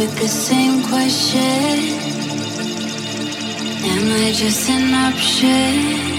with the same question. Am I just an option?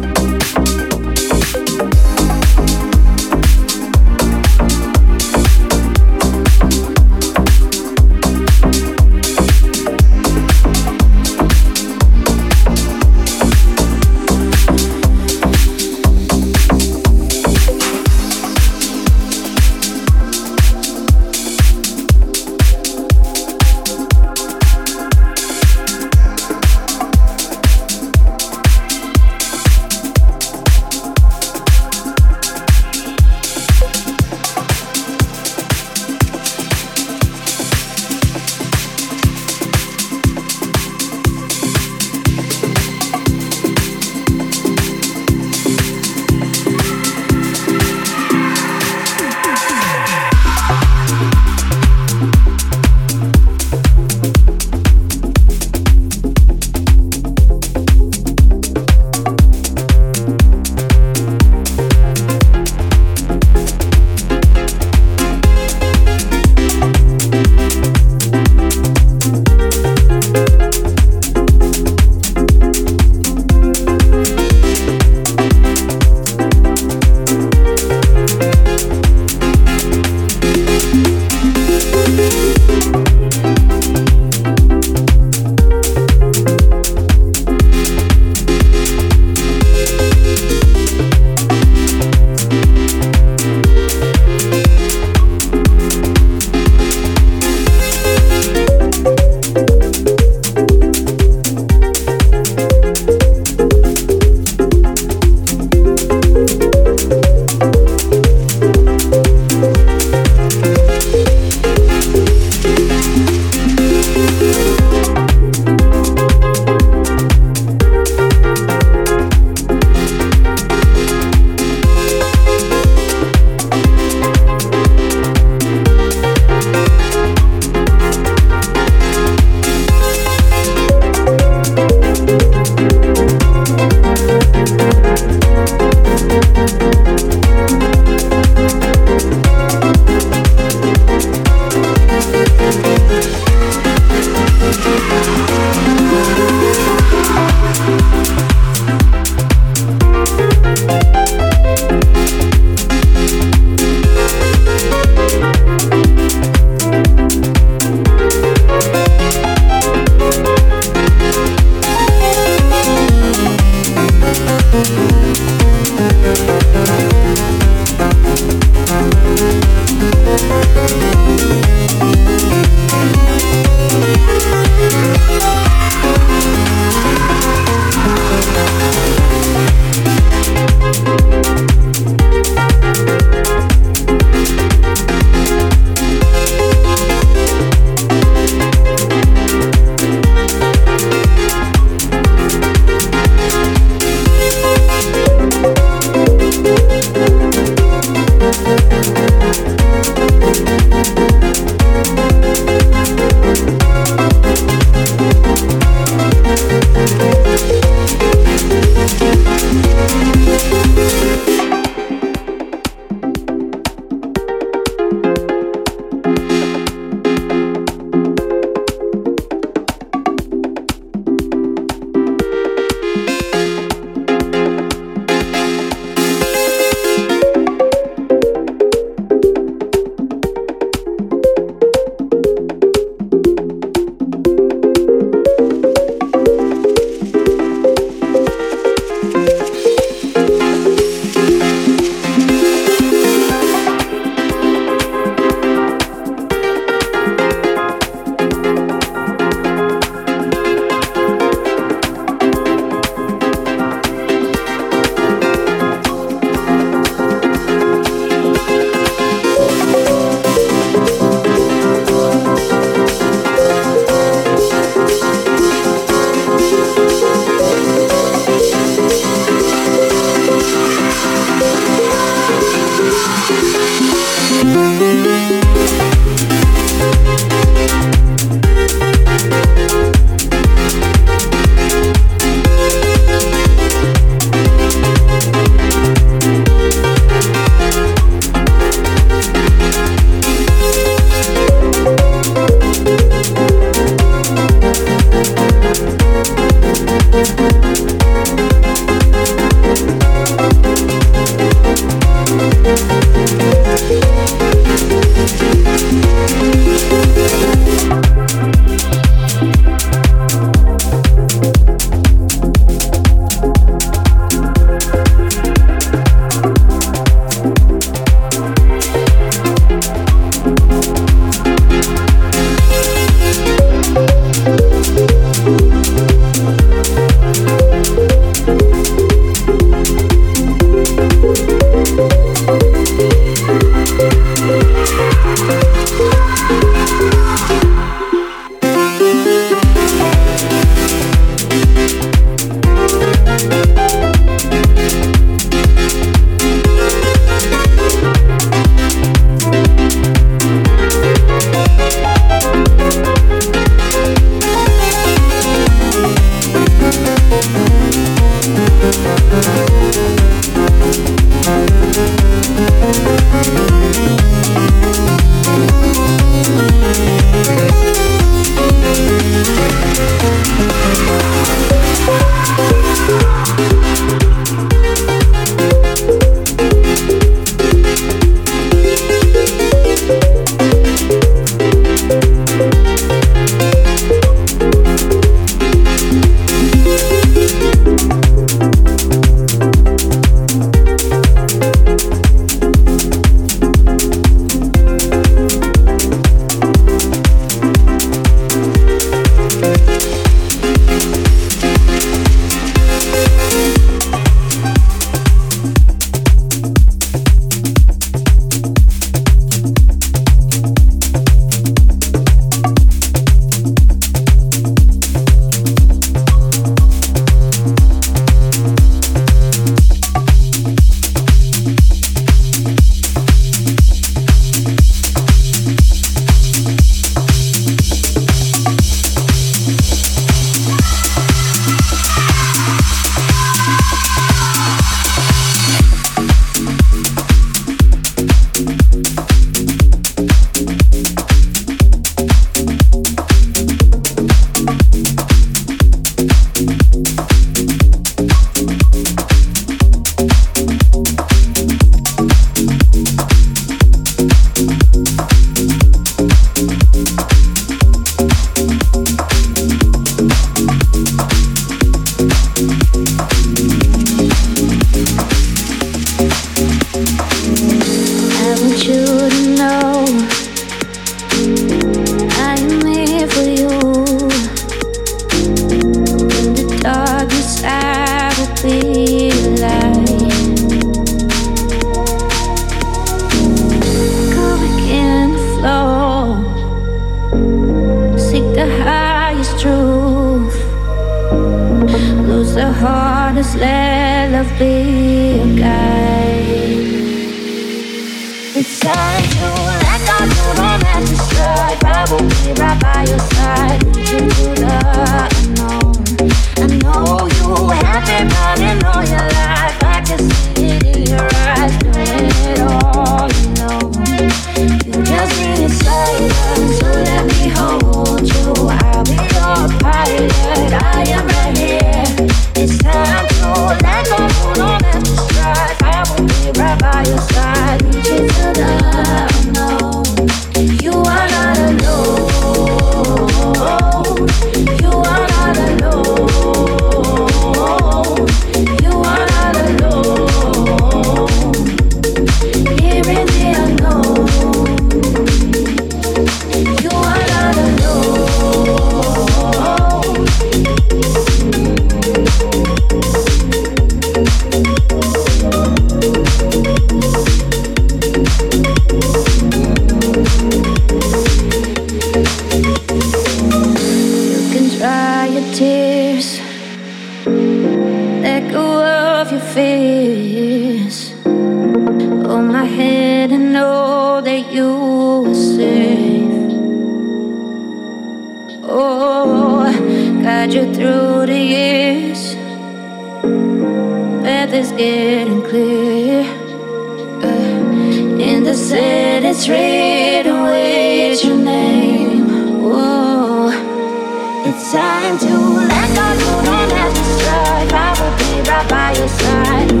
it's time to let go. You don't have to struggle. I will be right by your side.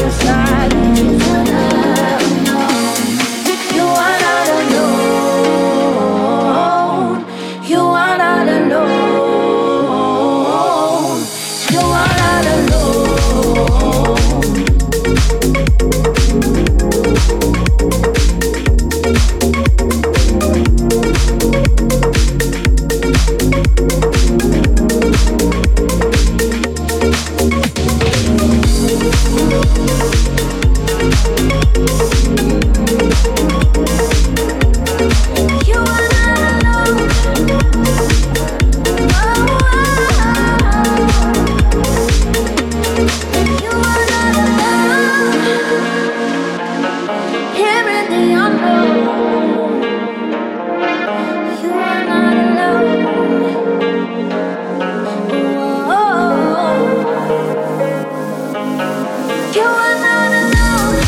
inside.